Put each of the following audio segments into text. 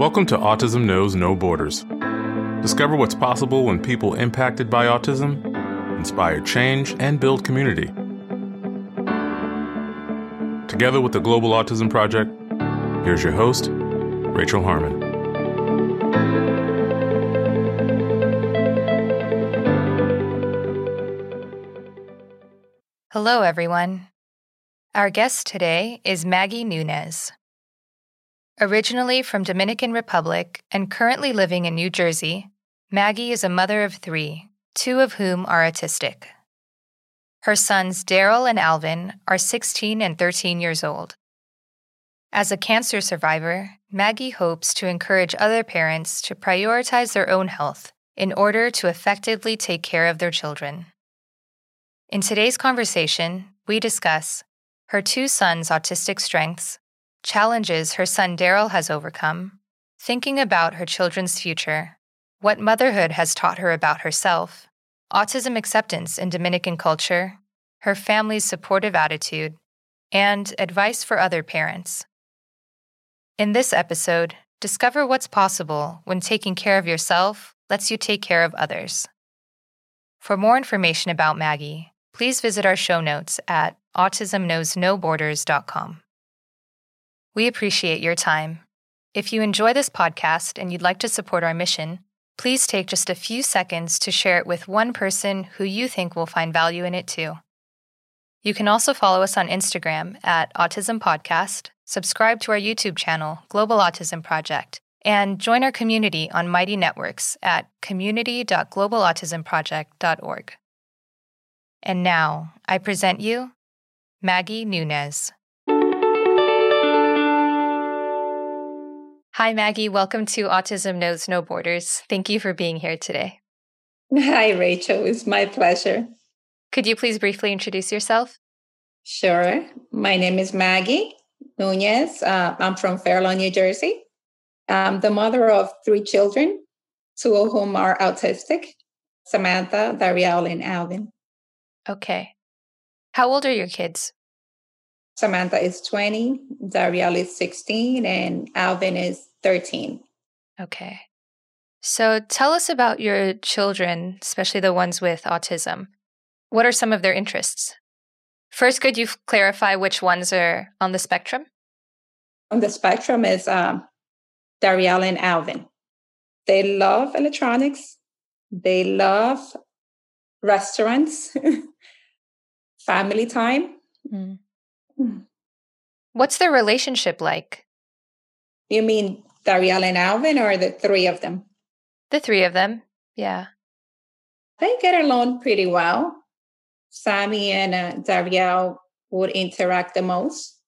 Welcome to Autism Knows No Borders. Discover what's possible when people impacted by autism inspire change and build community. Together with the Global Autism Project, here's your host, Rachel Harmon. Hello, everyone. Our guest today is Maggie Nunez. Originally from Dominican Republic and currently living in New Jersey, Maggie is a mother of three, two of whom are autistic. Her sons Daryl and Alvin are 16 and 13 years old. As a cancer survivor, Maggie hopes to encourage other parents to prioritize their own health in order to effectively take care of their children. In today's conversation, we discuss her two sons' autistic strengths challenges her son Daryl has overcome, thinking about her children's future, what motherhood has taught her about herself, autism acceptance in Dominican culture, her family's supportive attitude, and advice for other parents. In this episode, discover what's possible when taking care of yourself lets you take care of others. For more information about Maggie, please visit our show notes at autismknowsnoborders.com. We appreciate your time. If you enjoy this podcast and you'd like to support our mission, please take just a few seconds to share it with one person who you think will find value in it too. You can also follow us on Instagram at Autism Podcast, subscribe to our YouTube channel, Global Autism Project, and join our community on Mighty Networks at community.globalautismproject.org. And now, I present you Maggie Nunez. Hi, Maggie. Welcome to Autism Knows No Borders. Thank you for being here today. Hi, Rachel. It's my pleasure. Could you please briefly introduce yourself? Sure. My name is Maggie Nunez. Uh, I'm from Fair Lawn, New Jersey. I'm the mother of three children, two of whom are autistic Samantha, Dariel, and Alvin. Okay. How old are your kids? Samantha is 20, Dariel is 16, and Alvin is 13. Okay. So tell us about your children, especially the ones with autism. What are some of their interests? First, could you clarify which ones are on the spectrum? On the spectrum is um, Dariel and Alvin. They love electronics. They love restaurants, family time. Mm. What's their relationship like? You mean Dariel and Alvin or the three of them? The three of them, yeah. They get along pretty well. Sammy and uh, Dariel would interact the most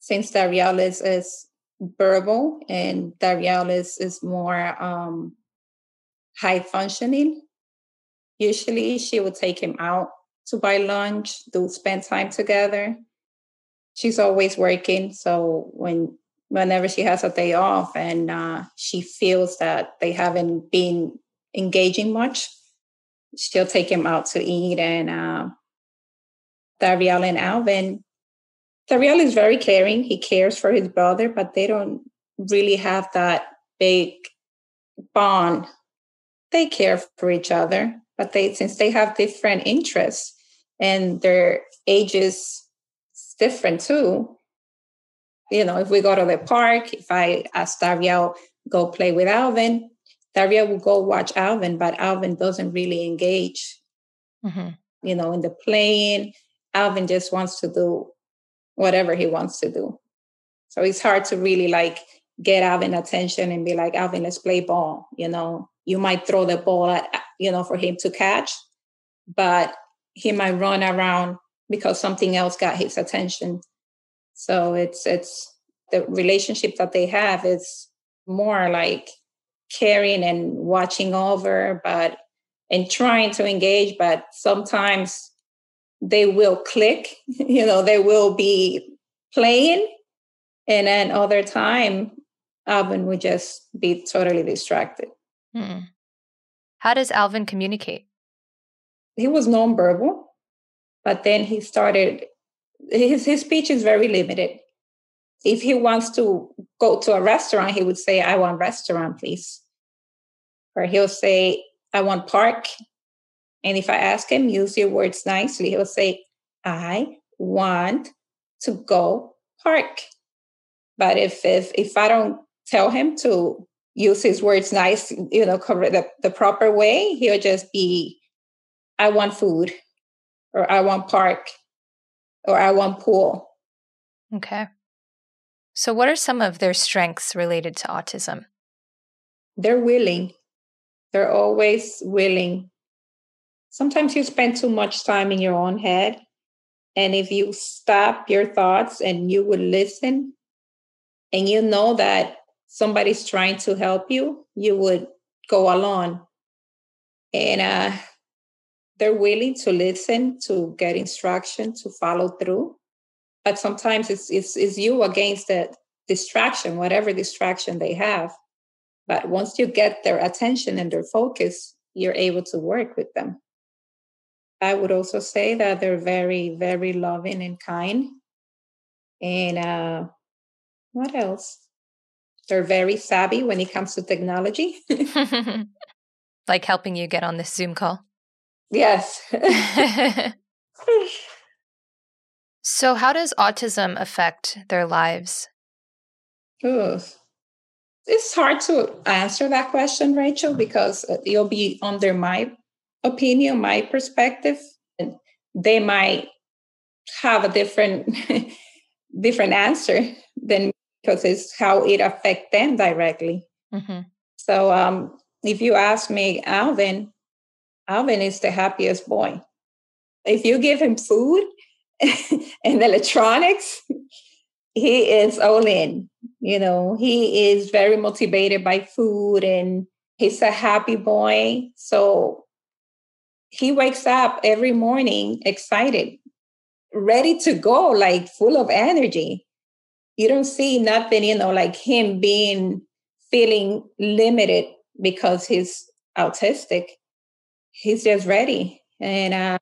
since Dariel is, is verbal and Dariel is, is more um, high functioning. Usually she would take him out to buy lunch, to spend time together. She's always working. So when whenever she has a day off and uh, she feels that they haven't been engaging much, she'll take him out to eat. And uh, and Alvin, Dariel is very caring. He cares for his brother, but they don't really have that big bond. They care for each other, but they since they have different interests and their ages different too, you know, if we go to the park, if I ask Dariel, go play with Alvin, Dariel will go watch Alvin, but Alvin doesn't really engage, mm-hmm. you know, in the playing. Alvin just wants to do whatever he wants to do. So it's hard to really like get Alvin attention and be like, Alvin, let's play ball. You know, you might throw the ball at, you know, for him to catch, but he might run around because something else got his attention. So it's it's the relationship that they have is more like caring and watching over, but and trying to engage, but sometimes they will click, you know, they will be playing. And then other time, Alvin would just be totally distracted. Hmm. How does Alvin communicate? He was nonverbal, but then he started his his speech is very limited. if he wants to go to a restaurant, he would say, I want restaurant, please. Or he'll say, I want park. And if I ask him, use your words nicely, he'll say, I want to go park. But if if if I don't tell him to use his words nice, you know, cover the, the proper way, he'll just be, I want food, or I want park, or I want pool. Okay. So, what are some of their strengths related to autism? They're willing. They're always willing. Sometimes you spend too much time in your own head. And if you stop your thoughts and you would listen, and you know that somebody's trying to help you, you would go along. And uh, they're willing to listen, to get instruction, to follow through. But sometimes it's, it's, it's you against the distraction, whatever distraction they have. But once you get their attention and their focus, you're able to work with them. I would also say that they're very, very loving and kind. And uh, what else? They're very savvy when it comes to technology. like helping you get on this Zoom call. Yes. so, how does autism affect their lives? Ooh. It's hard to answer that question, Rachel, because you'll be under my opinion, my perspective, and they might have a different different answer than because it's how it affects them directly. Mm-hmm. So um, if you ask me, Alvin, Alvin is the happiest boy. If you give him food and electronics, he is all in. You know, he is very motivated by food and he's a happy boy. So he wakes up every morning excited, ready to go, like full of energy. You don't see nothing, you know, like him being feeling limited because he's autistic. He's just ready. And uh,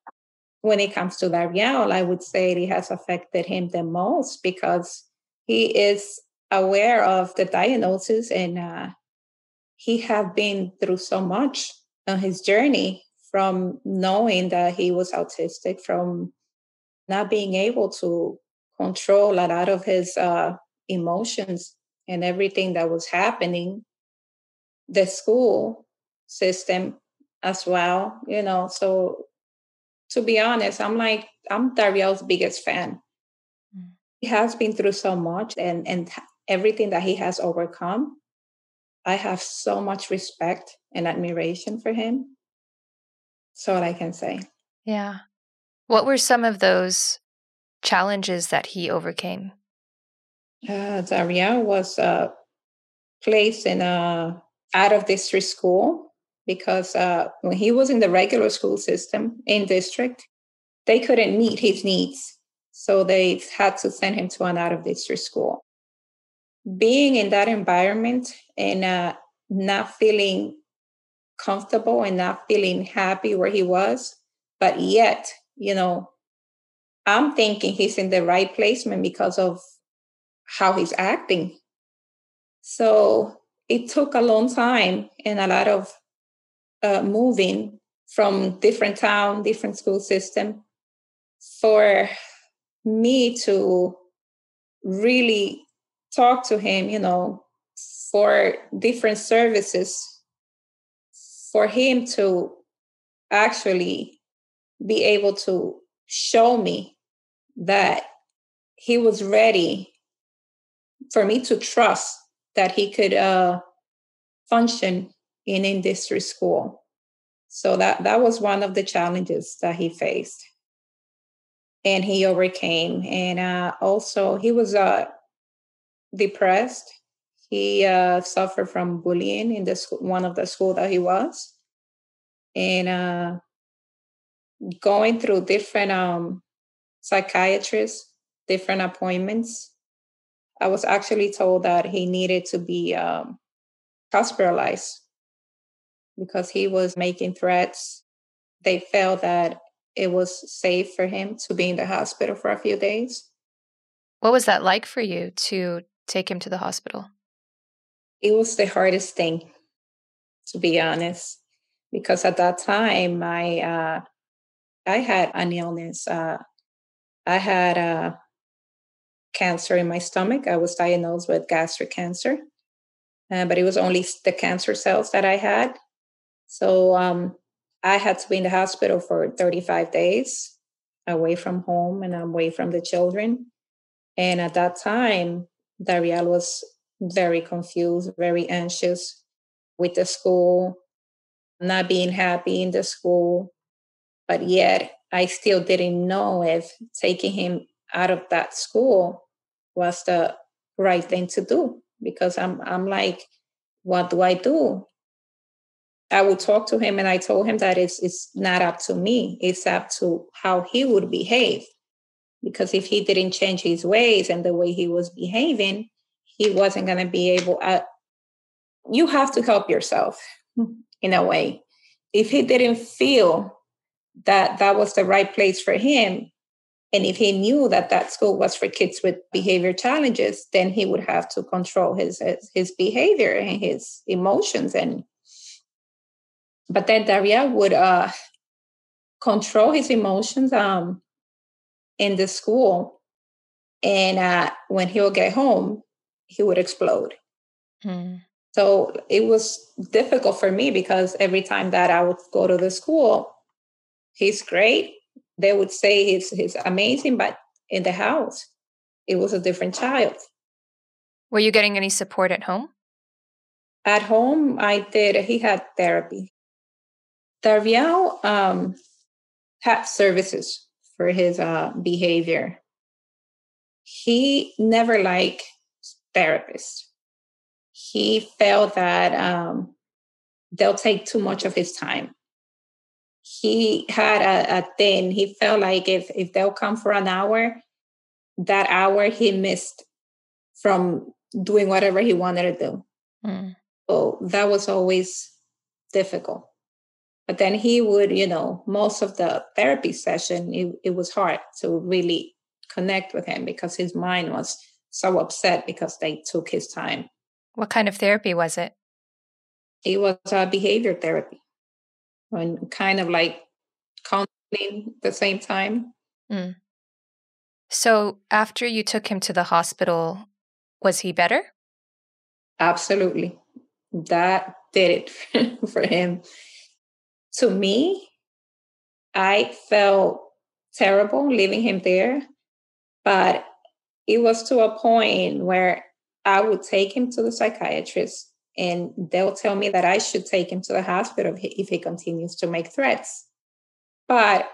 when it comes to Dariel, I would say it has affected him the most because he is aware of the diagnosis and uh, he have been through so much on his journey from knowing that he was autistic, from not being able to control a lot of his uh, emotions and everything that was happening, the school system as well, you know. So to be honest, I'm like, I'm Dariel's biggest fan. Mm. He has been through so much and, and everything that he has overcome. I have so much respect and admiration for him. So what I can say. Yeah. What were some of those challenges that he overcame? Uh, Dariel was uh, placed in a out of district school because uh, when he was in the regular school system in district, they couldn't meet his needs. So they had to send him to an out of district school. Being in that environment and uh, not feeling comfortable and not feeling happy where he was. But yet, you know, I'm thinking he's in the right placement because of how he's acting. So it took a long time and a lot of uh, moving from different town, different school system for me to really talk to him, you know, for different services for him to actually be able to show me that he was ready for me to trust that he could uh, function in industry school. So that that was one of the challenges that he faced, and he overcame. And uh, also, he was uh, depressed he uh, suffered from bullying in the school, one of the school that he was, and uh, going through different um, psychiatrists, different appointments. I was actually told that he needed to be um, hospitalized because he was making threats. They felt that it was safe for him to be in the hospital for a few days. What was that like for you to take him to the hospital? It was the hardest thing, to be honest, because at that time I uh, I had an illness. Uh, I had uh, cancer in my stomach. I was diagnosed with gastric cancer, uh, but it was only the cancer cells that I had. So um, I had to be in the hospital for 35 days away from home and away from the children. And at that time, Dariel was very confused, very anxious with the school, not being happy in the school. But yet, I still didn't know if taking him out of that school was the right thing to do because I'm I'm like, what do I do? I would talk to him and I told him that it's it's not up to me. It's up to how he would behave. Because if he didn't change his ways and the way he was behaving, he wasn't going to be able uh, you have to help yourself in a way. If he didn't feel that that was the right place for him, and if he knew that that school was for kids with behavior challenges, then he would have to control his his, his behavior and his emotions and but then Dariel would uh, control his emotions um, in the school. And uh, when he would get home, he would explode. Hmm. So it was difficult for me because every time that I would go to the school, he's great. They would say he's, he's amazing, but in the house, it was a different child. Were you getting any support at home? At home, I did. He had therapy. Dariel um, had services for his uh, behavior. He never liked therapists. He felt that um, they'll take too much of his time. He had a, a thing. He felt like if if they'll come for an hour, that hour he missed from doing whatever he wanted to do. Mm. So that was always difficult. But then he would, you know, most of the therapy session, it, it was hard to really connect with him because his mind was so upset because they took his time. What kind of therapy was it? It was a behavior therapy, and kind of like counseling at the same time. Mm. So after you took him to the hospital, was he better? Absolutely. That did it for him to me, I felt terrible leaving him there, but it was to a point where I would take him to the psychiatrist and they'll tell me that I should take him to the hospital if he continues to make threats. But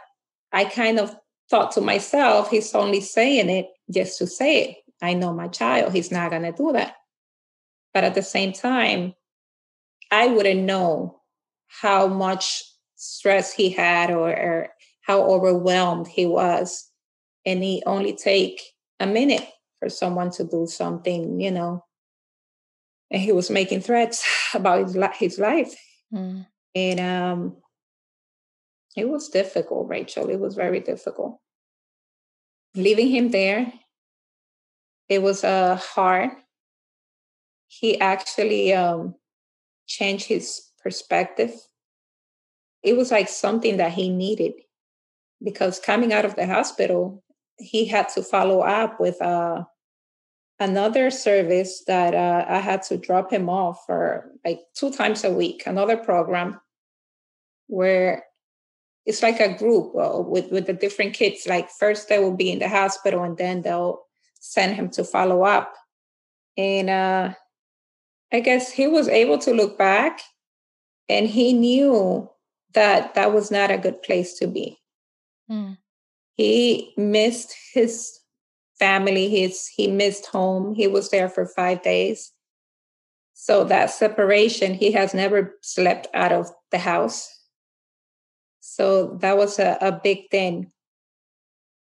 I kind of thought to myself, he's only saying it just to say it. I know my child, he's not going to do that. But at the same time, I wouldn't know how much stress he had or, or how overwhelmed he was. And he only take a minute for someone to do something you know. And he was making threats about his, his life. Mm. and um it was difficult rachel. It was very difficult. Leaving him there it was uh hard. He actually um changed his perspective it was like something that he needed because coming out of the hospital, he had to follow up with uh, another service that uh, I had to drop him off for like two times a week, another program where it's like a group uh, with, with the different kids. Like first they will be in the hospital and then they'll send him to follow up. And uh, I guess he was able to look back and he knew that that was not a good place to be. Mm. He missed his family. His he missed home. He was there for five days. So that separation, he has never slept out of the house. So that was a, a big thing.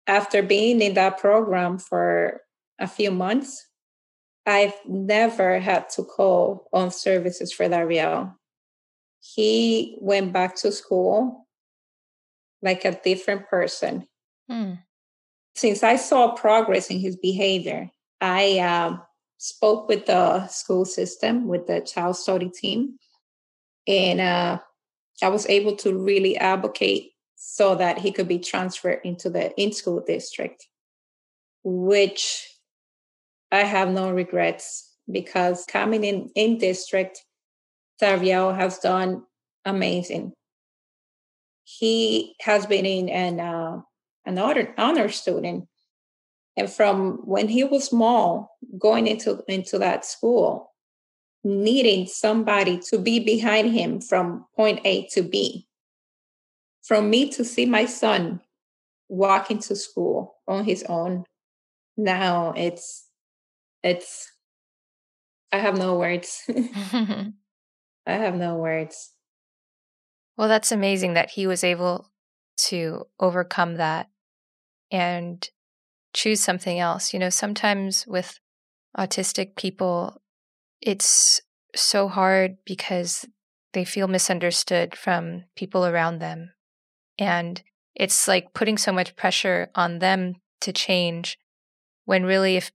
After being in that program for a few months, I've never had to call on services for Dariel he went back to school like a different person. Hmm. since I saw progress in his behavior, I uh, spoke with the school system, with the child study team, and uh, I was able to really advocate so that he could be transferred into the in school district, which I have no regrets because coming in in district, Dariel has done amazing. He has been in an uh, an honor, honor student, and from when he was small, going into into that school, needing somebody to be behind him from point A to B. From me to see my son walking to school on his own, now it's it's I have no words. I have no words. Well, that's amazing that he was able to overcome that and choose something else. You know, sometimes with autistic people, it's so hard because they feel misunderstood from people around them. And it's like putting so much pressure on them to change when really, if,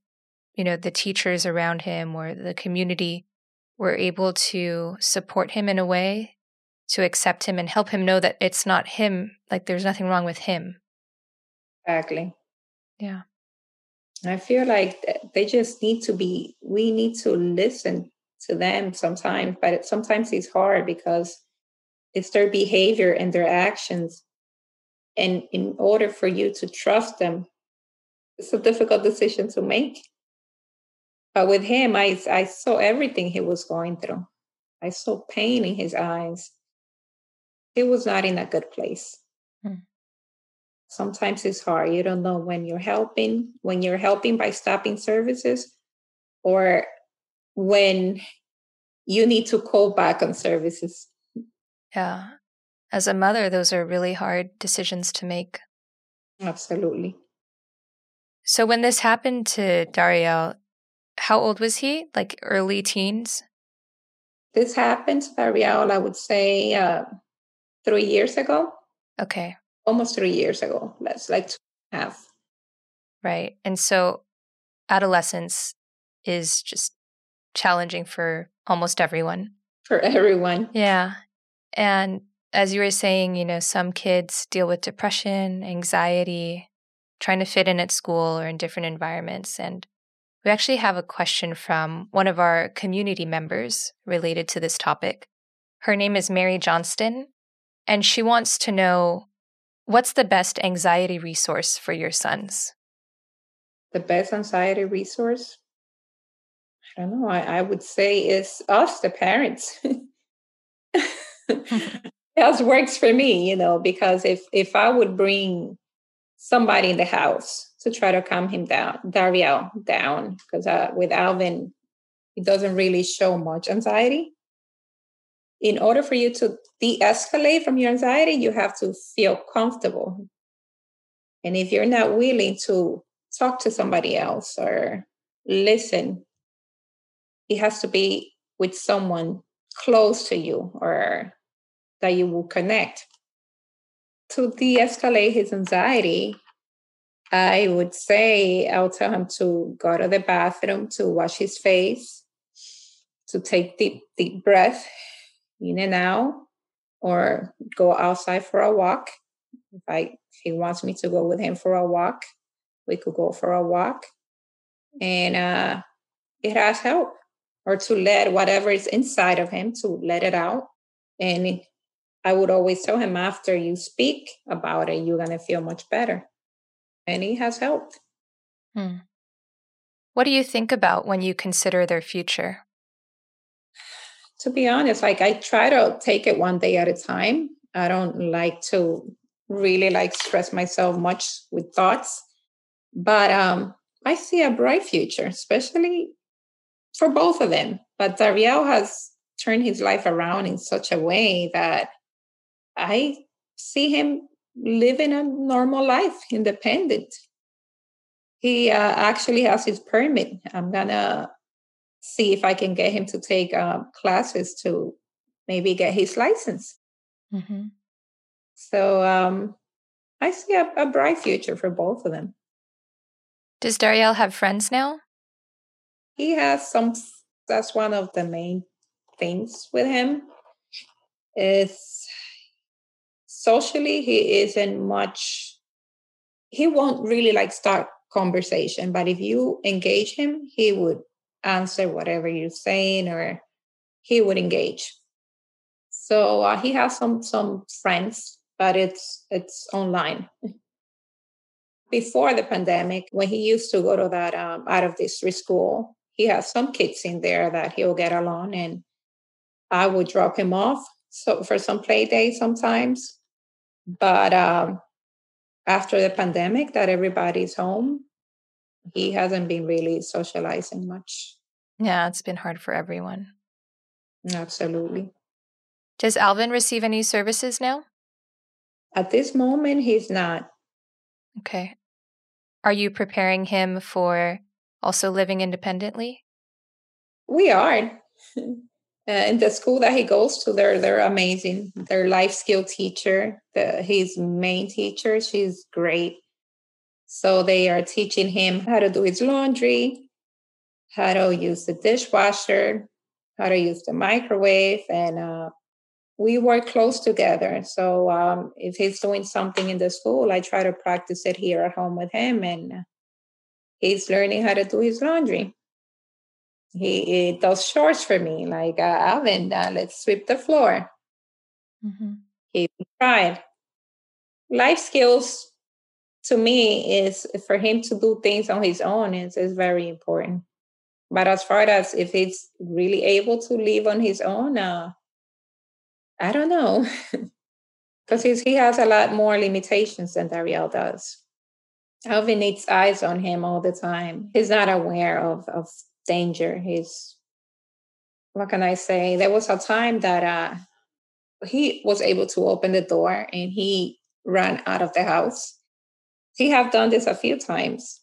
you know, the teachers around him or the community were able to support him in a way to accept him and help him know that it's not him, like there's nothing wrong with him. Exactly. Yeah. I feel like they just need to be, we need to listen to them sometimes, but it, sometimes it's hard because it's their behavior and their actions. And in order for you to trust them, it's a difficult decision to make. But with him, I, I saw everything he was going through. I saw pain in his eyes. He was not in a good place. Hmm sometimes it's hard. You don't know when you're helping, when you're helping by stopping services, or when you need to call back on services. Yeah. As a mother, those are really hard decisions to make. Absolutely. So when this happened to Dario, how old was he? Like early teens? This happened Dario, I would say, uh, three years ago. Okay almost three years ago. That's like two and a half. Right. And so adolescence is just challenging for almost everyone. For everyone. Yeah. And as you were saying, you know, some kids deal with depression, anxiety, trying to fit in at school or in different environments. And we actually have a question from one of our community members related to this topic. Her name is Mary Johnston, and she wants to know What's the best anxiety resource for your sons? The best anxiety resource? I don't know. I, I would say is us, the parents. That works for me, you know, because if if I would bring somebody in the house to try to calm him down, Dario down, because uh, with Alvin, he doesn't really show much anxiety in order for you to de escalate from your anxiety, you have to feel comfortable. And if you're not willing to talk to somebody else or listen, it has to be with someone close to you or that you will connect. To de escalate his anxiety, I would say I'll tell him to go to the bathroom, to wash his face, to take deep, deep breath in and out or go outside for a walk. If I if he wants me to go with him for a walk, we could go for a walk. And uh, it has helped. Or to let whatever is inside of him to let it out. And I would always tell him after you speak about it, you're gonna feel much better. And it has helped. Hmm. What do you think about when you consider their future? to be honest, like I try to take it one day at a time. I don't like to really like stress myself much with thoughts. But um I see a bright future, especially for both of them. But Dariel has turned his life around in such a way that I see him living a normal life, independent. He uh, actually has his permit. I'm gonna see if I can get him to take uh, classes to maybe get his license. Mm-hmm. So um, I see a, a bright future for both of them. Does Dariel have friends now? He has some, that's one of the main things with him. Is socially, he isn't much, he won't really like start conversation, but if you engage him, he would answer whatever you're saying or he would engage. So uh, he has some some friends, but it's it's online. Before the pandemic, when he used to go to that um, out of district school, he has some kids in there that he'll get along, and I would drop him off so for some play day sometimes. But um, after the pandemic, that everybody's home, he hasn't been really socializing much. Yeah, it's been hard for everyone. Absolutely. Does Alvin receive any services now? At this moment, he's not. Okay. Are you preparing him for also living independently? We are. Uh, in the school that he goes to, they're they're amazing. Their life skill teacher, the, his main teacher, she's great. So they are teaching him how to do his laundry, how to use the dishwasher, how to use the microwave, and uh, we work close together. So um, if he's doing something in the school, I try to practice it here at home with him, and he's learning how to do his laundry. He, he does chores for me, like uh, Alvin, uh, let's sweep the floor. Mm-hmm. He tried. Life skills to me is for him to do things on his own is, is very important. But as far as if he's really able to live on his own, uh, I don't know. Because he has a lot more limitations than Dariel does. Alvin needs eyes on him all the time. He's not aware of, of danger. He's, what can I say? There was a time that uh, he was able to open the door and he ran out of the house. He have done this a few times.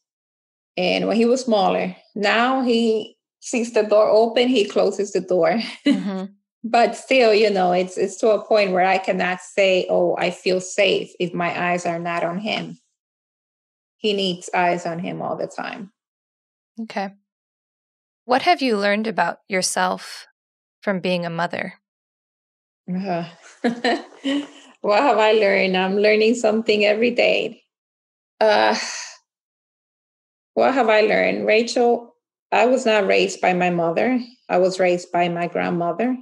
And when he was smaller, now he sees the door open, he closes the door. Mm-hmm. but still, you know, it's it's to a point where I cannot say, "Oh, I feel safe" if my eyes are not on him. He needs eyes on him all the time. Okay. What have you learned about yourself from being a mother? Uh, what have I learned? I'm learning something every day. Uh, what have I learned? Rachel, I was not raised by my mother. I was raised by my grandmother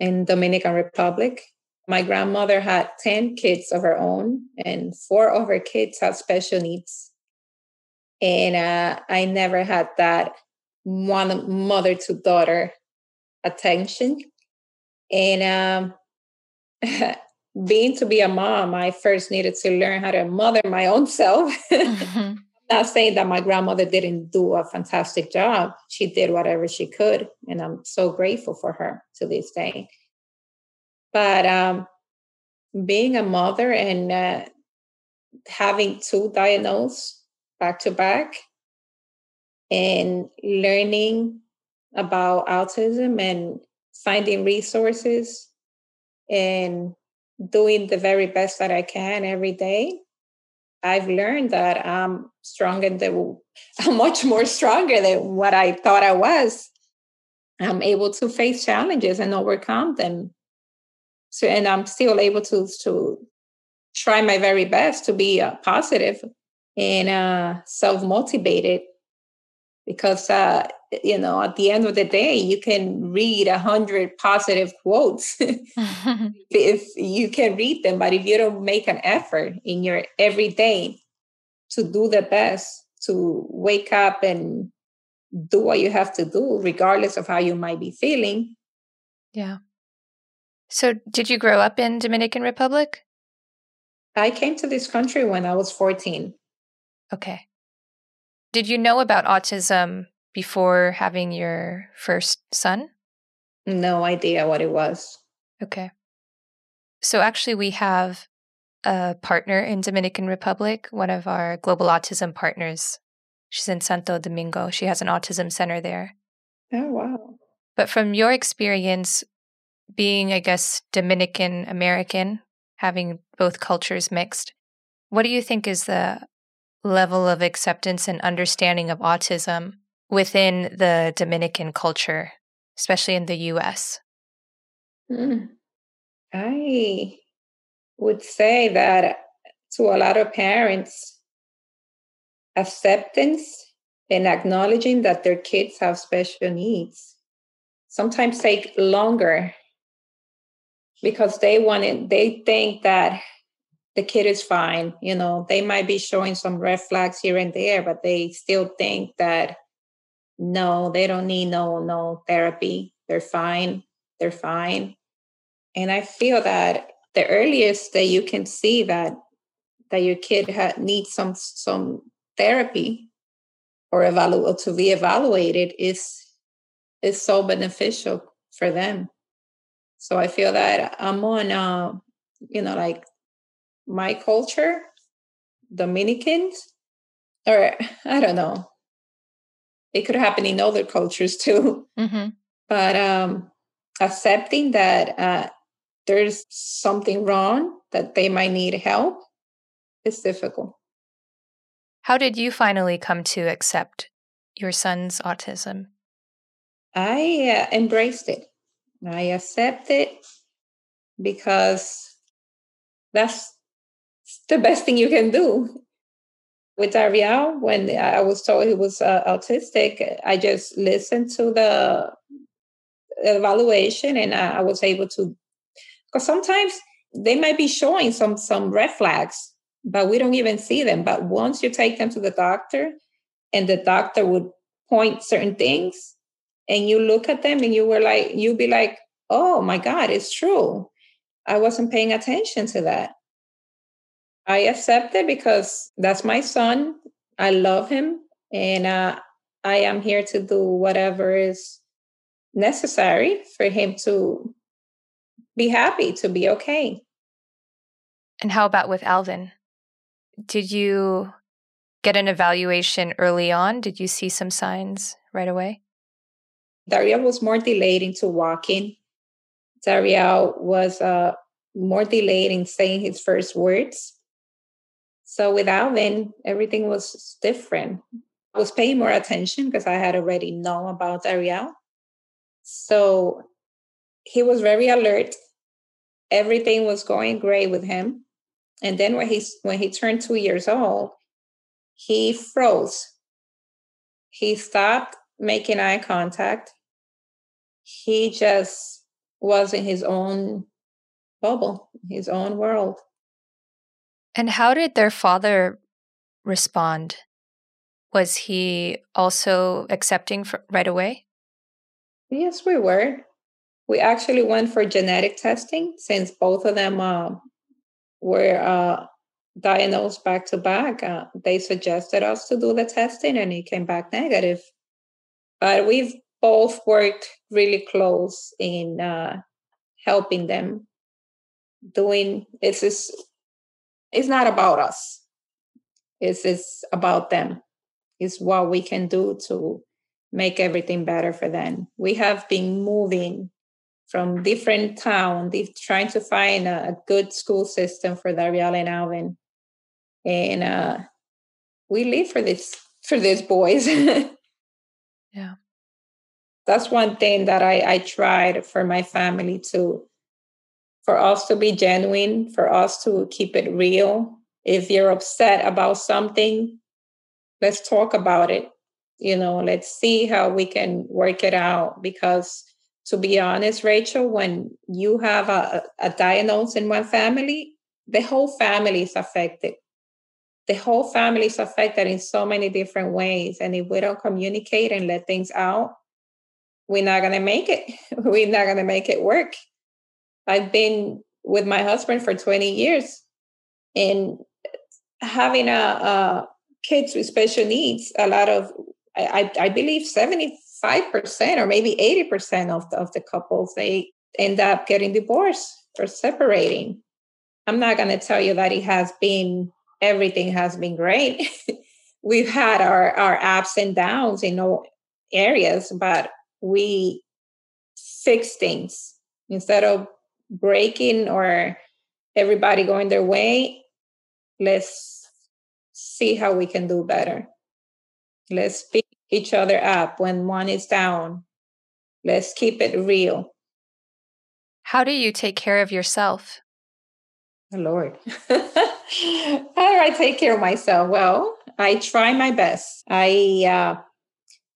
in Dominican Republic. My grandmother had 10 kids of her own, and four of her kids had special needs. And uh, I never had that one mother to daughter attention. And um, being to be a mom, I first needed to learn how to mother my own self. Mm-hmm. Not saying that my grandmother didn't do a fantastic job. She did whatever she could, and I'm so grateful for her to this day. But um, being a mother and uh, having two diagnosed back to back and learning about autism and finding resources and doing the very best that I can every day, I've learned that I'm stronger than I'm much more stronger than what I thought I was. I'm able to face challenges and overcome them. So, and I'm still able to to try my very best to be uh, positive and uh, self motivated because uh, you know at the end of the day you can read a hundred positive quotes if you can read them but if you don't make an effort in your everyday to do the best to wake up and do what you have to do regardless of how you might be feeling. Yeah. So did you grow up in dominican republic? I came to this country when i was 14 okay did you know about autism before having your first son? No idea what it was. Okay. So actually we have a partner in Dominican Republic, one of our global autism partners. She's in Santo Domingo. She has an autism center there. Oh wow. But from your experience being I guess Dominican American, having both cultures mixed, what do you think is the level of acceptance and understanding of autism within the Dominican culture, especially in the US? Mm. I would say that to a lot of parents, acceptance and acknowledging that their kids have special needs sometimes take longer because they want it, they think that the kid is fine. You know, they might be showing some red flags here and there, but they still think that no, they don't need no no therapy. They're fine. They're fine. And I feel that the earliest that you can see that that your kid ha- needs some some therapy or evalu- to be evaluated is is so beneficial for them. So I feel that I'm on, uh, you know, like my culture, Dominicans, or I don't know. It could happen in other cultures too. Mm-hmm. But um, accepting that uh, there's something wrong, that they might need help, is difficult. How did you finally come to accept your son's autism? I uh, embraced it. I accept it because that's the best thing you can do. With Ariel, when I was told he was uh, autistic, I just listened to the evaluation and I, I was able to. Because sometimes they might be showing some some red flags, but we don't even see them. But once you take them to the doctor, and the doctor would point certain things, and you look at them and you were like, you'd be like, oh my God, it's true. I wasn't paying attention to that. I accept it because that's my son. I love him. And uh, I am here to do whatever is necessary for him to be happy, to be okay. And how about with Alvin? Did you get an evaluation early on? Did you see some signs right away? Dariel was more delayed into walking. Dariel was uh, more delayed in saying his first words. So with Alvin, everything was different. I was paying more attention because I had already known about Ariel. So he was very alert. Everything was going great with him. And then when he when he turned two years old, he froze. He stopped making eye contact he just was in his own bubble, his own world. And how did their father respond? Was he also accepting right away? Yes, we were. We actually went for genetic testing since both of them uh, were uh, diagnosed back to back. Uh, they suggested us to do the testing and it came back negative. But we've both worked really close in uh, helping them doing it's it's not about us. It's it's about them. It's what we can do to make everything better for them. We have been moving from different town trying to find a, a good school system for Dariel and Alvin. And uh, we live for this for these boys. Yeah. That's one thing that I, I tried for my family to for us to be genuine, for us to keep it real. If you're upset about something, let's talk about it. You know, let's see how we can work it out. Because to be honest, Rachel, when you have a, a diagnosis in one family, the whole family is affected. The whole family is affected in so many different ways. And if we don't communicate and let things out, we're not going to make it. We're not going to make it work. I've been with my husband for 20 years and having a, a kids with special needs, a lot of, I, I believe 75% or maybe 80% of the, of the couples, they end up getting divorced or separating. I'm not going to tell you that it has been, everything has been great. We've had our, our ups and downs in all areas, but we fix things instead of breaking or everybody going their way let's see how we can do better. Let's pick each other up when one is down. Let's keep it real. How do you take care of yourself? Lord. How do I take care of myself? Well, I try my best. I uh,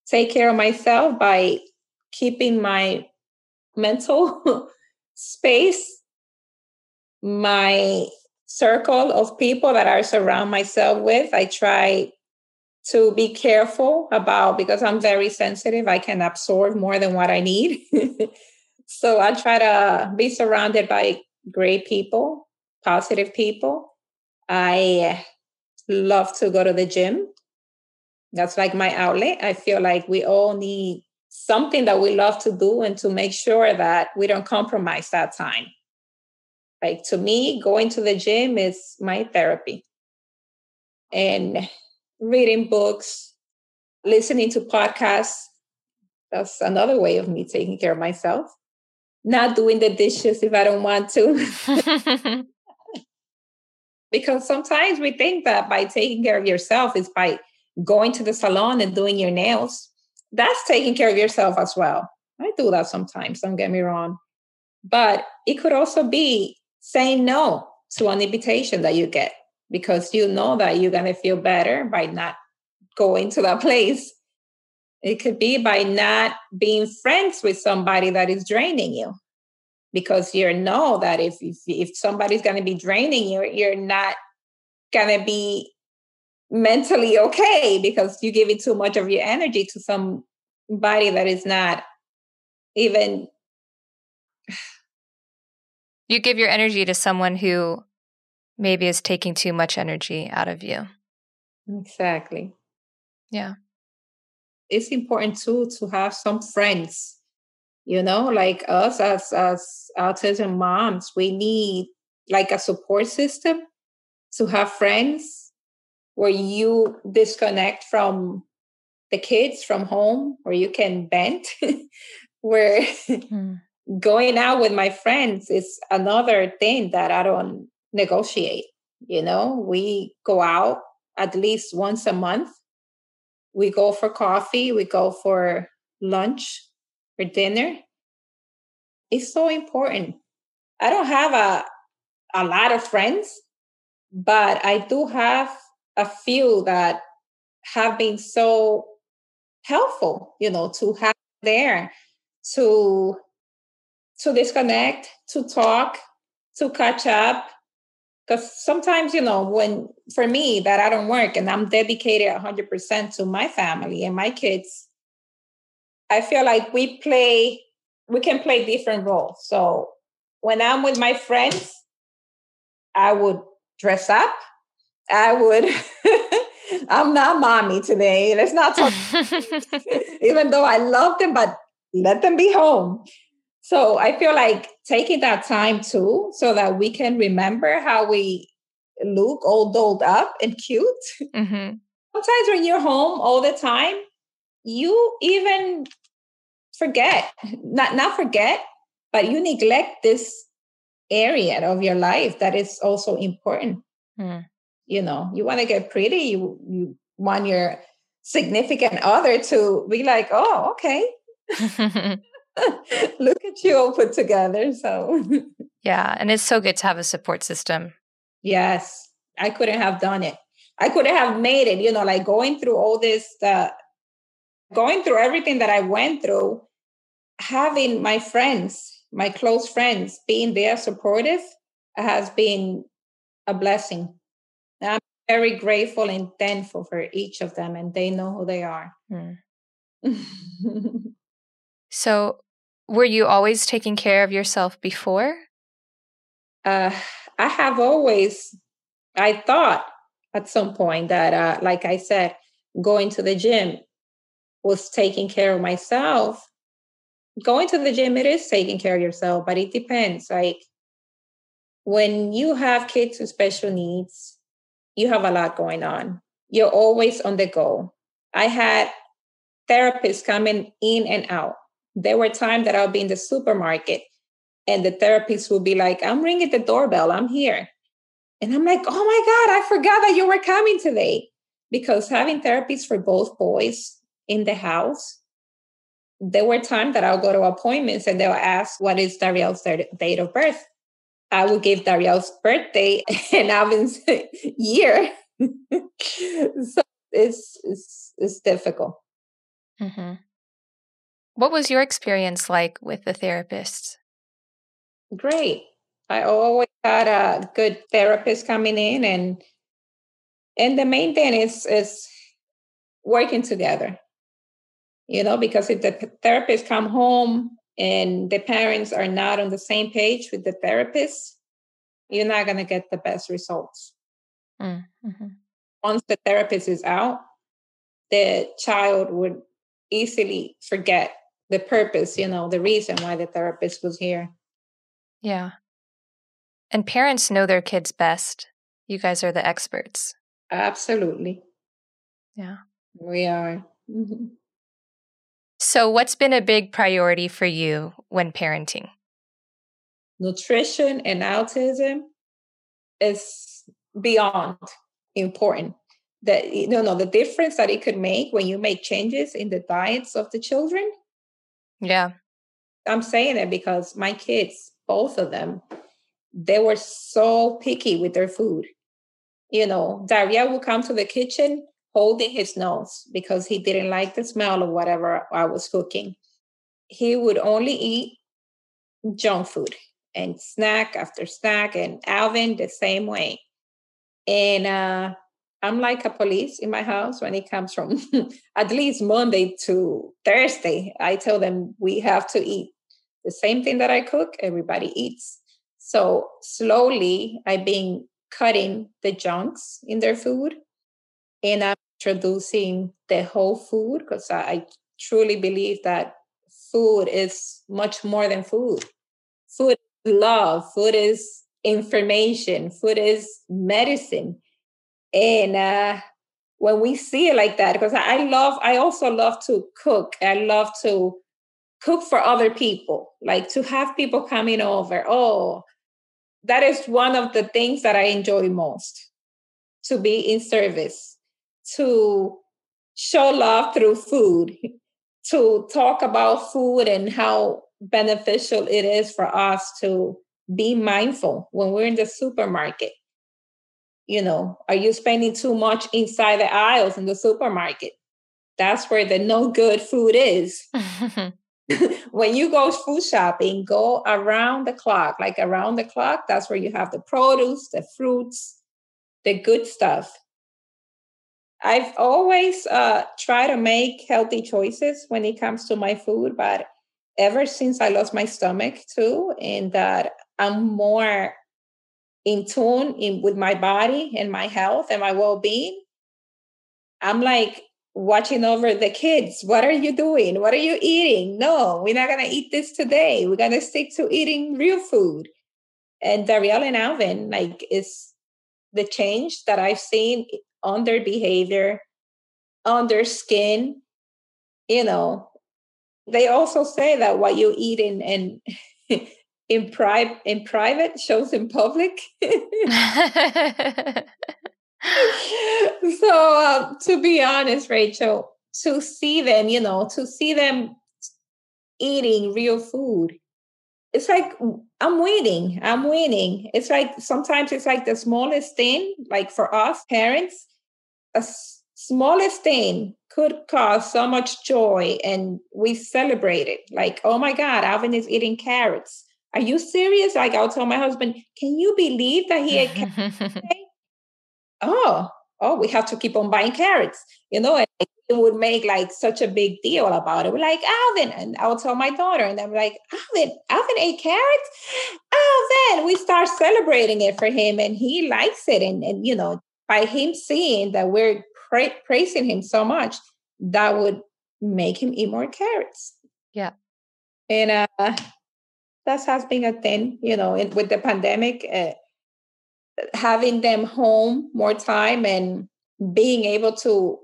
take care of myself by keeping my mental space, my circle of people that I surround myself with. I try to be careful about because I'm very sensitive. I can absorb more than what I need. so I try to be surrounded by great people, positive people. I love to go to the gym. That's like my outlet. I feel like we all need something that we love to do and to make sure that we don't compromise that time. Like to me, going to the gym is my therapy. And reading books, listening to podcasts. That's another way of me taking care of myself. Not doing the dishes if I don't want to. because sometimes we think that by taking care of yourself is by going to the salon and doing your nails. That's taking care of yourself as well. I do that sometimes, don't get me wrong. But it could also be saying no to an invitation that you get because you know that you're going to feel better by not going to that place. It could be by not being friends with somebody that is draining you because you know that if if, if somebody's going to be draining you, you're not going to be mentally okay because you give it too much of your energy to somebody that is not even you give your energy to someone who maybe is taking too much energy out of you. Exactly. Yeah. It's important too to have some friends. You know, like us as as autism moms, we need like a support system to have friends where you disconnect from the kids from home where you can vent where mm. going out with my friends is another thing that I don't negotiate. You know, we go out at least once a month. We go for coffee, we go for lunch, for dinner. It's so important. I don't have a a lot of friends, but I do have a few that have been so helpful, you know, to have there to to disconnect, to talk, to catch up, because sometimes you know when for me that i don't work and i'm dedicated 100% to my family and my kids i feel like we play we can play different roles. So when i'm with my friends i would dress up i would i'm not mommy today let's not talk even though i love them but let them be home so I feel like taking that time too, so that we can remember how we look all dolled up and cute. Mm-hmm. Sometimes when you're home all the time, you even forget, not not forget, but you neglect this area of your life that is also important. Mm. You know, you want to get pretty, you you want your significant other to be like, oh, okay. Look at you all put together. So, yeah. And it's so good to have a support system. Yes. I couldn't have done it. I couldn't have made it, you know, like going through all this, uh, going through everything that I went through, having my friends, my close friends, being there supportive has been a blessing. Very grateful and thankful for each of them, and they know who they are. Hmm. So, were you always taking care of yourself before? Uh, I have always, I thought at some point that, uh, like I said, going to the gym was taking care of myself. Going to the gym, it is taking care of yourself, but it depends. Like when you have kids with special needs, you have a lot going on. You're always on the go. I had therapists coming in and out there were times that I'll be in the supermarket and the therapist will be like, I'm ringing the doorbell, I'm here. And I'm like, oh my God, I forgot that you were coming today. Because having therapies for both boys in the house, there were times that I'll go to appointments and they'll ask, what is Dariel's date of birth? I would give Dariel's birthday and Alvin's year. so it's, it's, it's difficult. Mm-hmm. What was your experience like with the therapist? Great. I always had a good therapist coming in and and the main thing is is working together. You know, because if the therapist come home and the parents are not on the same page with the therapist, you're not going to get the best results. Mm, mm-hmm. Once the therapist is out, the child would easily forget the purpose, you know, the reason why the therapist was here. Yeah. And parents know their kids best. You guys are the experts. Absolutely. Yeah. We are. Mm-hmm. So, what's been a big priority for you when parenting? Nutrition and autism is beyond important. That you know, the difference that it could make when you make changes in the diets of the children. Yeah. I'm saying it because my kids, both of them, they were so picky with their food. You know, Dariel would come to the kitchen holding his nose because he didn't like the smell of whatever I was cooking. He would only eat junk food and snack after snack, and Alvin the same way. And uh, I'm like a police in my house when it comes from at least Monday to Thursday. I tell them we have to eat the same thing that I cook, everybody eats. So slowly I've been cutting the junks in their food and I'm introducing the whole food because I, I truly believe that food is much more than food. Food is love, food is information, food is medicine. And uh, when we see it like that, because I love, I also love to cook. I love to cook for other people, like to have people coming over. Oh, that is one of the things that I enjoy most to be in service, to show love through food, to talk about food and how beneficial it is for us to be mindful when we're in the supermarket. You know, are you spending too much inside the aisles in the supermarket? That's where the no good food is. when you go food shopping, go around the clock, like around the clock. That's where you have the produce, the fruits, the good stuff. I've always uh, tried to make healthy choices when it comes to my food, but ever since I lost my stomach too, and that I'm more in tune in, with my body and my health and my well-being, I'm like watching over the kids. What are you doing? What are you eating? No, we're not going to eat this today. We're to stick to eating real food. And Dariel and Alvin, like, is the change that I've seen on their behavior, on their skin. You know, they also say that what you eat in in in, pri- in private shows in public. so um, to be honest rachel to see them you know to see them eating real food it's like i'm winning i'm winning it's like sometimes it's like the smallest thing like for us parents a smallest thing could cause so much joy and we celebrate it like oh my god alvin is eating carrots are you serious like i'll tell my husband can you believe that he ate carrots oh, oh, we have to keep on buying carrots, you know, and it would make like such a big deal about it. We're like, Alvin, and I'll tell my daughter, and I'm like, Alvin, Alvin ate carrots? Alvin, we start celebrating it for him, and he likes it. And, and you know, by him seeing that we're pra- praising him so much, that would make him eat more carrots. Yeah. And uh, that has been a thing, you know, in, with the pandemic. Uh, having them home more time and being able to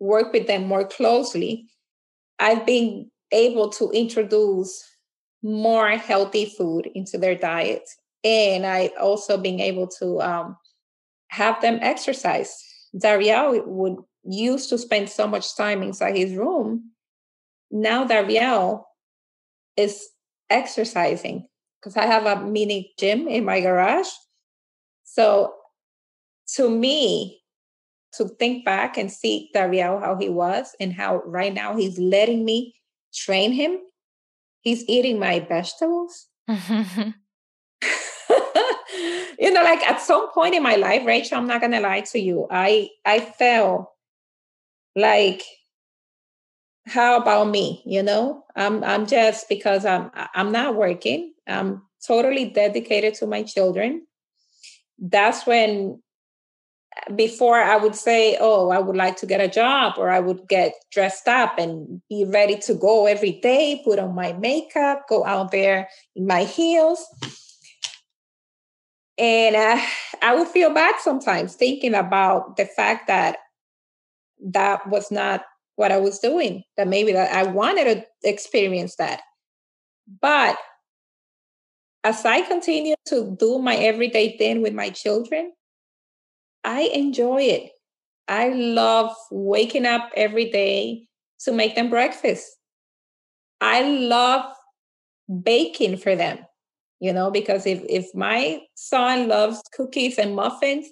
work with them more closely, I've been able to introduce more healthy food into their diet. And I've also been able to um, have them exercise. Dariel would used to spend so much time inside his room. Now Dariel is exercising because I have a mini gym in my garage. So to me, to think back and see Dariel how he was and how right now he's letting me train him. He's eating my vegetables. you know, like at some point in my life, Rachel, I'm not gonna lie to you. I I felt like how about me you know i'm i'm just because i'm i'm not working i'm totally dedicated to my children that's when before i would say oh i would like to get a job or i would get dressed up and be ready to go every day put on my makeup go out there in my heels and uh, i would feel bad sometimes thinking about the fact that that was not what I was doing, that maybe that I wanted to experience that. But as I continue to do my everyday thing with my children, I enjoy it. I love waking up every day to make them breakfast. I love baking for them, you know, because if, if my son loves cookies and muffins,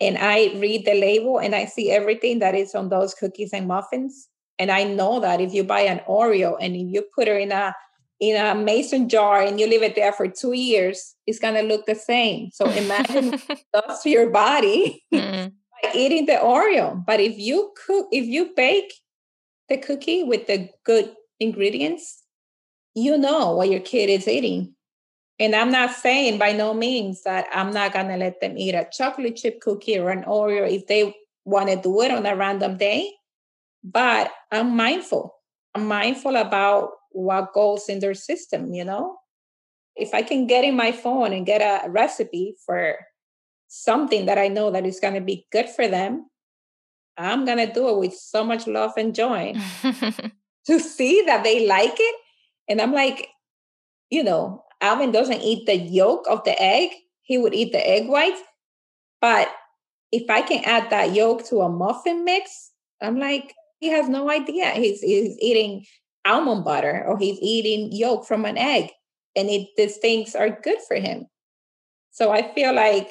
and I read the label and I see everything that is on those cookies and muffins. And I know that if you buy an Oreo and if you put it in a in a mason jar and you leave it there for two years, it's gonna look the same. So imagine does to your body mm. by eating the Oreo. But if you cook, if you bake the cookie with the good ingredients, you know what your kid is eating. And I'm not saying by no means that I'm not going to let them eat a chocolate chip cookie or an Oreo if they want to do it on a random day. But I'm mindful. I'm mindful about what goes in their system, you know? If I can get in my phone and get a recipe for something that I know that is going to be good for them, I'm going to do it with so much love and joy to see that they like it. And I'm like, you know, Alvin doesn't eat the yolk of the egg. He would eat the egg whites. But if I can add that yolk to a muffin mix, I'm like, he has no idea. He's, he's eating almond butter or he's eating yolk from an egg. And it, these things are good for him. So I feel like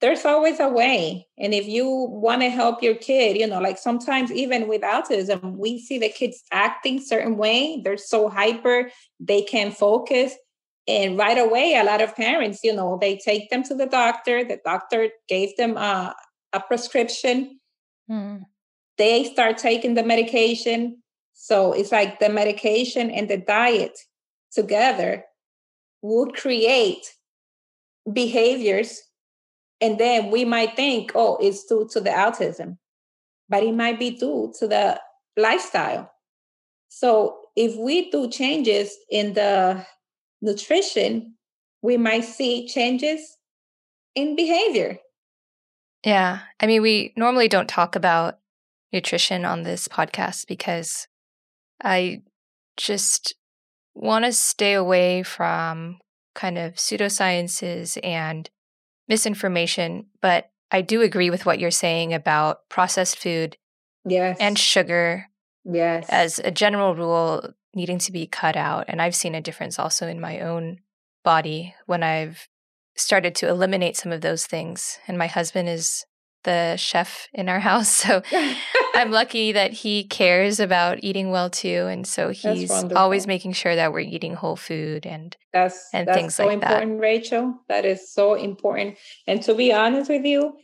there's always a way. And if you want to help your kid, you know, like sometimes even with autism, we see the kids acting certain way. They're so hyper, they can't focus. And right away, a lot of parents, you know, they take them to the doctor. The doctor gave them a, a prescription. Mm. They start taking the medication. So it's like the medication and the diet together would create behaviors. And then we might think, oh, it's due to the autism, but it might be due to the lifestyle. So if we do changes in the nutrition, we might see changes in behavior. Yeah. I mean, we normally don't talk about nutrition on this podcast because I just want to stay away from kind of pseudosciences and misinformation. But I do agree with what you're saying about processed food yes. and sugar. Yes. As a general rule, needing to be cut out. And I've seen a difference also in my own body when I've started to eliminate some of those things. And my husband is the chef in our house. So I'm lucky that he cares about eating well too. And so he's always making sure that we're eating whole food and that's and things like that. That's things so like important, that. Rachel. That is so important. And to be honest with you,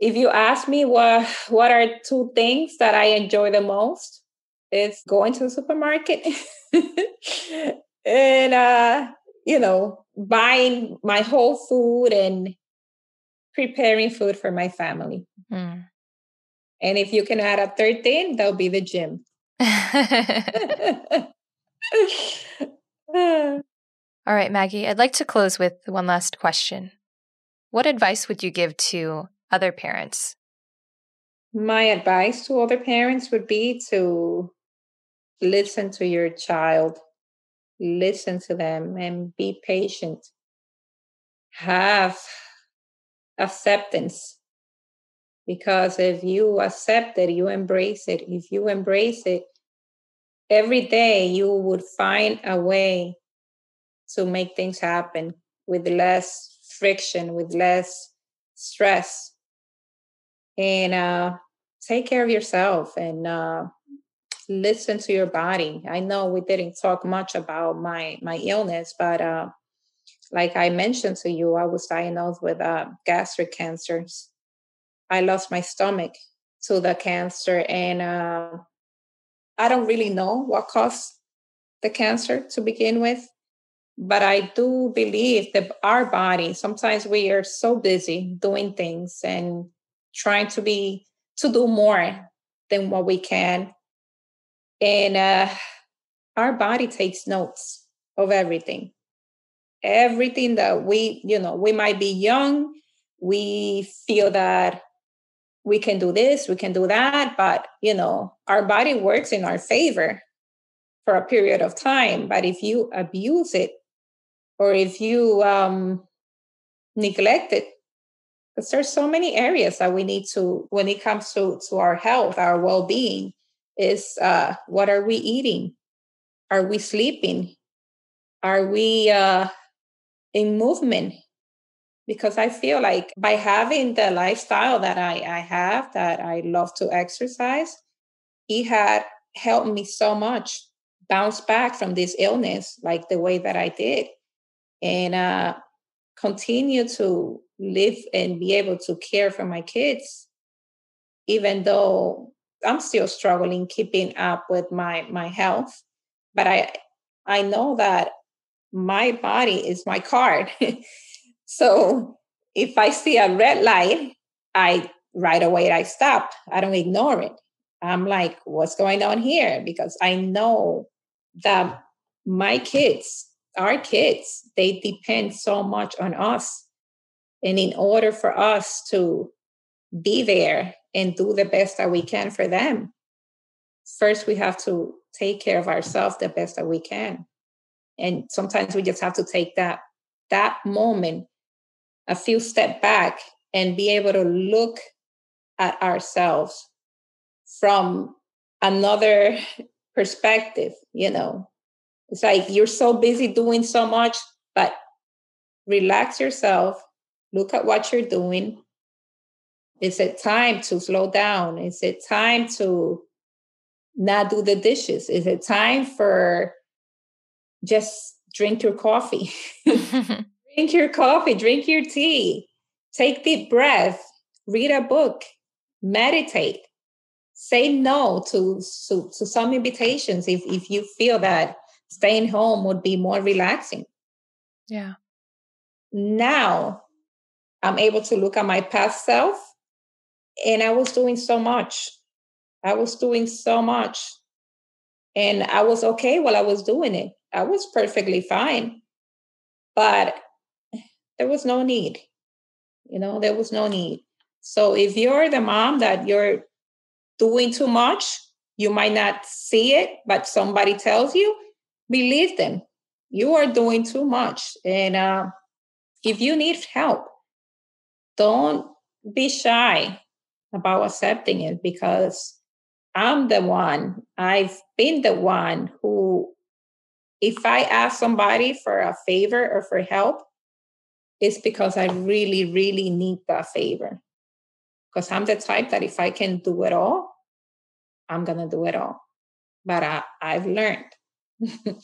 if you ask me what what are two things that I enjoy the most, it's going to the supermarket and uh you know buying my whole food and preparing food for my family. Mm. and if you can add a third thing that'll be the gym. All right maggie i'd like to close with one last question. What advice would you give to other parents? My advice to other parents would be to listen to your child, listen to them, and be patient. Have acceptance. Because if you accept it, you embrace it. If you embrace it, every day you would find a way to make things happen with less friction, with less stress. And uh, take care of yourself and uh, listen to your body. I know we didn't talk much about my my illness, but uh, like I mentioned to you, I was diagnosed with uh, gastric cancers. I lost my stomach to the cancer, and uh, I don't really know what caused the cancer to begin with. But I do believe that our body, sometimes we are so busy doing things and trying to be, to do more than what we can. And uh, our body takes notes of everything everything that we, you know, we might be young, we feel that we can do this, we can do that, but, you know, our body works in our favor for a period of time. But if you abuse it or if you um, neglect it, because there's so many areas that we need to, when it comes to, to our health, our well being, is uh, what are we eating? Are we sleeping? Are we uh, in movement because I feel like by having the lifestyle that I, I have, that I love to exercise, it had helped me so much bounce back from this illness like the way that I did and uh, continue to live and be able to care for my kids, even though I'm still struggling keeping up with my my health. But I I know that my body is my card. so if I see a red light, I right away I stop. I don't ignore it. I'm like, what's going on here? Because I know that my kids, our kids, they depend so much on us. And in order for us to be there and do the best that we can for them, first we have to take care of ourselves the best that we can. And sometimes we just have to take that that moment a few step back and be able to look at ourselves from another perspective you know? It's like you're so busy doing so much but relax yourself look at what you're doing is it time to slow down is it time to not do the dishes is it time for just drink your coffee. drink your coffee, drink your tea, take deep breath, read a book, meditate. Say no to, to, to some invitations if, if you feel that staying home would be more relaxing. Yeah. Now I'm able to look at my past self and I was doing so much. I was doing so much. And I was okay while I was doing it. I was perfectly fine. But there was no need. You know, there was no need. So if you're the mom that you're doing too much, you might not see it, but somebody tells you, believe them. You are doing too much. And uh, if you need help, don't be shy about accepting it because I'm the one, I've been the one who if I ask somebody for a favor or for help, it's because I really, really need that favor. Because I'm the type that if I can do it all, I'm going to do it all. But I, I've learned.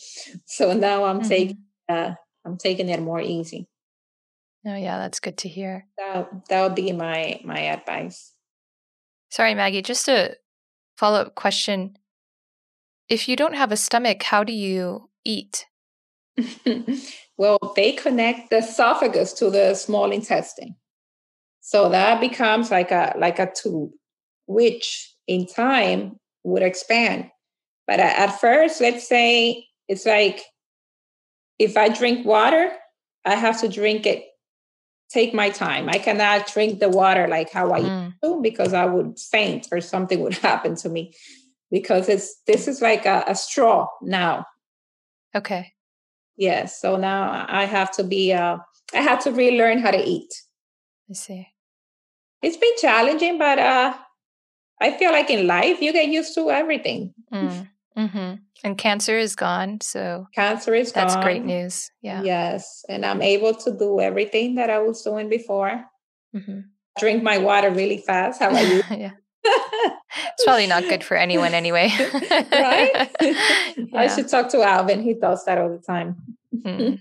so now I'm mm-hmm. taking uh, I'm taking it more easy. Oh yeah, that's good to hear. That that would be my my advice. Sorry, Maggie, just a follow up question. If you don't have a stomach, how do you eat? well, they connect the esophagus to the small intestine. So that becomes like a like a tube, which in time would expand. But at first, let's say it's like if I drink water, I have to drink it, take my time. I cannot drink the water like how I mm. used to because I would faint or something would happen to me because it's this is like a, a straw now. Okay. Yes. So now I have to be, uh, I have to relearn how to eat. I see. It's been challenging, but uh, I feel like in life you get used to everything. Mm. Mm-hmm. And cancer is gone, so cancer is that's gone. That's great news. Yeah. Yes, and I'm able to do everything that I was doing before. Mm-hmm. Drink my water really fast. How about you? yeah. it's probably not good for anyone anyway. right? Yeah. I should talk to Alvin. He does that all the time. Mm.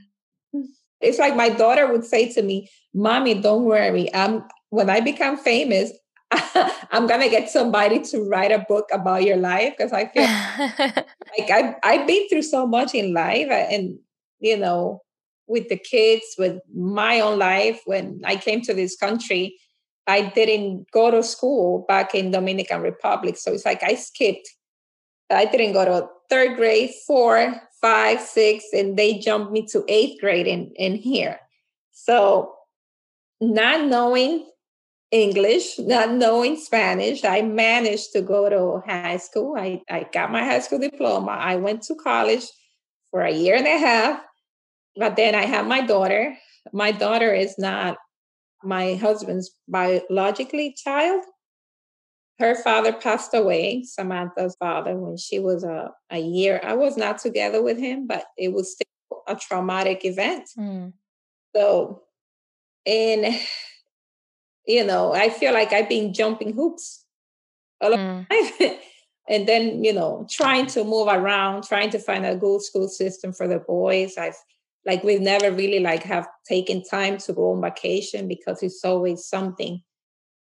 it's like my daughter would say to me, Mommy, don't worry. I'm when I become famous, I'm gonna get somebody to write a book about your life because I feel like I've I've been through so much in life uh, and you know with the kids with my own life when I came to this country I didn't go to school back in Dominican Republic so it's like I skipped I didn't go to third grade four five six and they jumped me to eighth grade in in here. So not knowing English, not knowing Spanish. I managed to go to high school. I, I got my high school diploma. I went to college for a year and a half, but then I had my daughter. My daughter is not my husband's biologically child. Her father passed away, Samantha's father, when she was a, a year. I was not together with him, but it was still a traumatic event. Mm. So, and you know, I feel like I've been jumping hoops a lot mm. and then, you know, trying to move around, trying to find a good school system for the boys. I've like we've never really like have taken time to go on vacation because it's always something.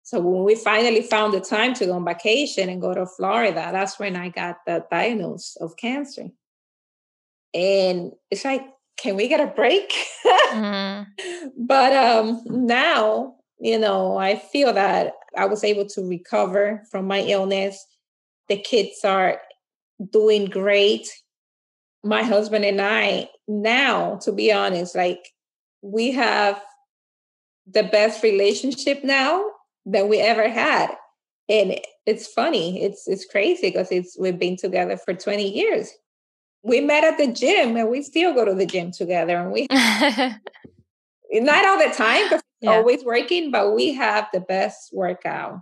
So when we finally found the time to go on vacation and go to Florida, that's when I got the diagnosis of cancer. And it's like, can we get a break? mm. But um now you know, I feel that I was able to recover from my illness. The kids are doing great. My husband and I, now, to be honest, like we have the best relationship now that we ever had. And it's funny, it's it's crazy because it's we've been together for 20 years. We met at the gym and we still go to the gym together and we not all the time yeah. always working, but we have the best workout.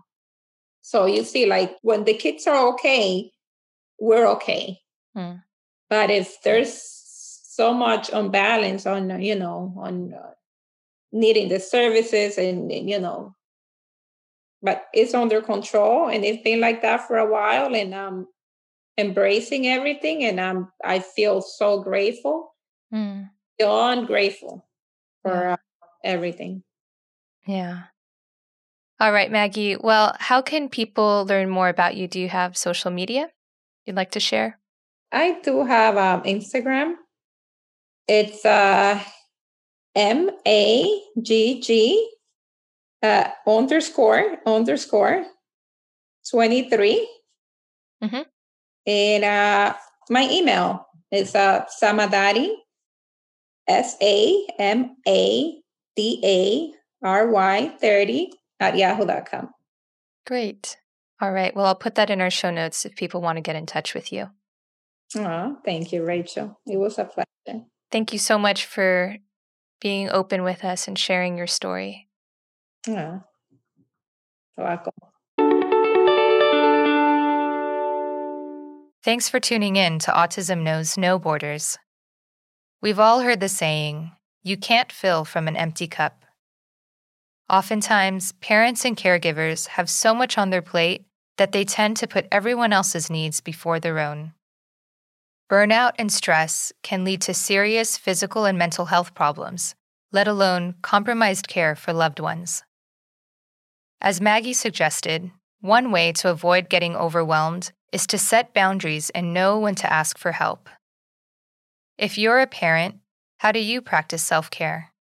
So you see, like when the kids are okay, we're okay. Hmm. But if there's so much unbalance on, you know, on uh, needing the services and, and, you know, but it's under control and it's been like that for a while and I'm embracing everything and I'm I feel so grateful. Mm. Beyond grateful for uh, everything. Yeah. All right, Maggie. Well, how can people learn more about you? Do you have social media you'd like to share? I do have um, Instagram. It's uh, M A G G uh, underscore underscore 23. Mm-hmm. And uh, my email is uh, Samadari, S A M A D A ry30 at yahoo.com. Great. All right. Well, I'll put that in our show notes if people want to get in touch with you. Oh, thank you, Rachel. It was a pleasure. Thank you so much for being open with us and sharing your story. Oh, welcome. Thanks for tuning in to Autism Knows No Borders. We've all heard the saying, you can't fill from an empty cup. Oftentimes, parents and caregivers have so much on their plate that they tend to put everyone else's needs before their own. Burnout and stress can lead to serious physical and mental health problems, let alone compromised care for loved ones. As Maggie suggested, one way to avoid getting overwhelmed is to set boundaries and know when to ask for help. If you're a parent, how do you practice self care?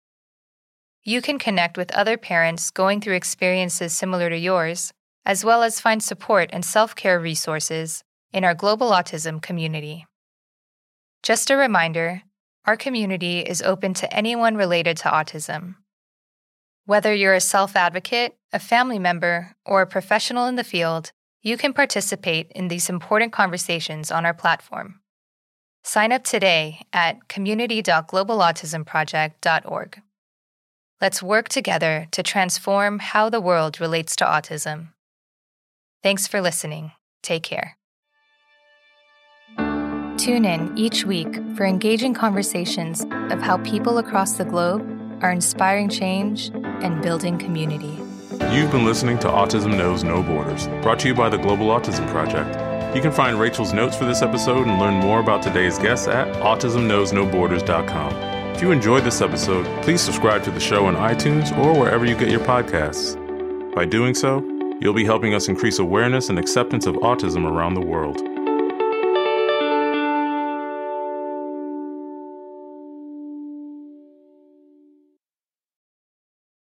You can connect with other parents going through experiences similar to yours, as well as find support and self care resources in our Global Autism community. Just a reminder our community is open to anyone related to autism. Whether you're a self advocate, a family member, or a professional in the field, you can participate in these important conversations on our platform. Sign up today at community.globalautismproject.org. Let's work together to transform how the world relates to autism. Thanks for listening. Take care. Tune in each week for engaging conversations of how people across the globe are inspiring change and building community. You've been listening to Autism Knows No Borders, brought to you by the Global Autism Project. You can find Rachel's notes for this episode and learn more about today's guests at autismknowsnoborders.com. If you enjoyed this episode, please subscribe to the show on iTunes or wherever you get your podcasts. By doing so, you'll be helping us increase awareness and acceptance of autism around the world.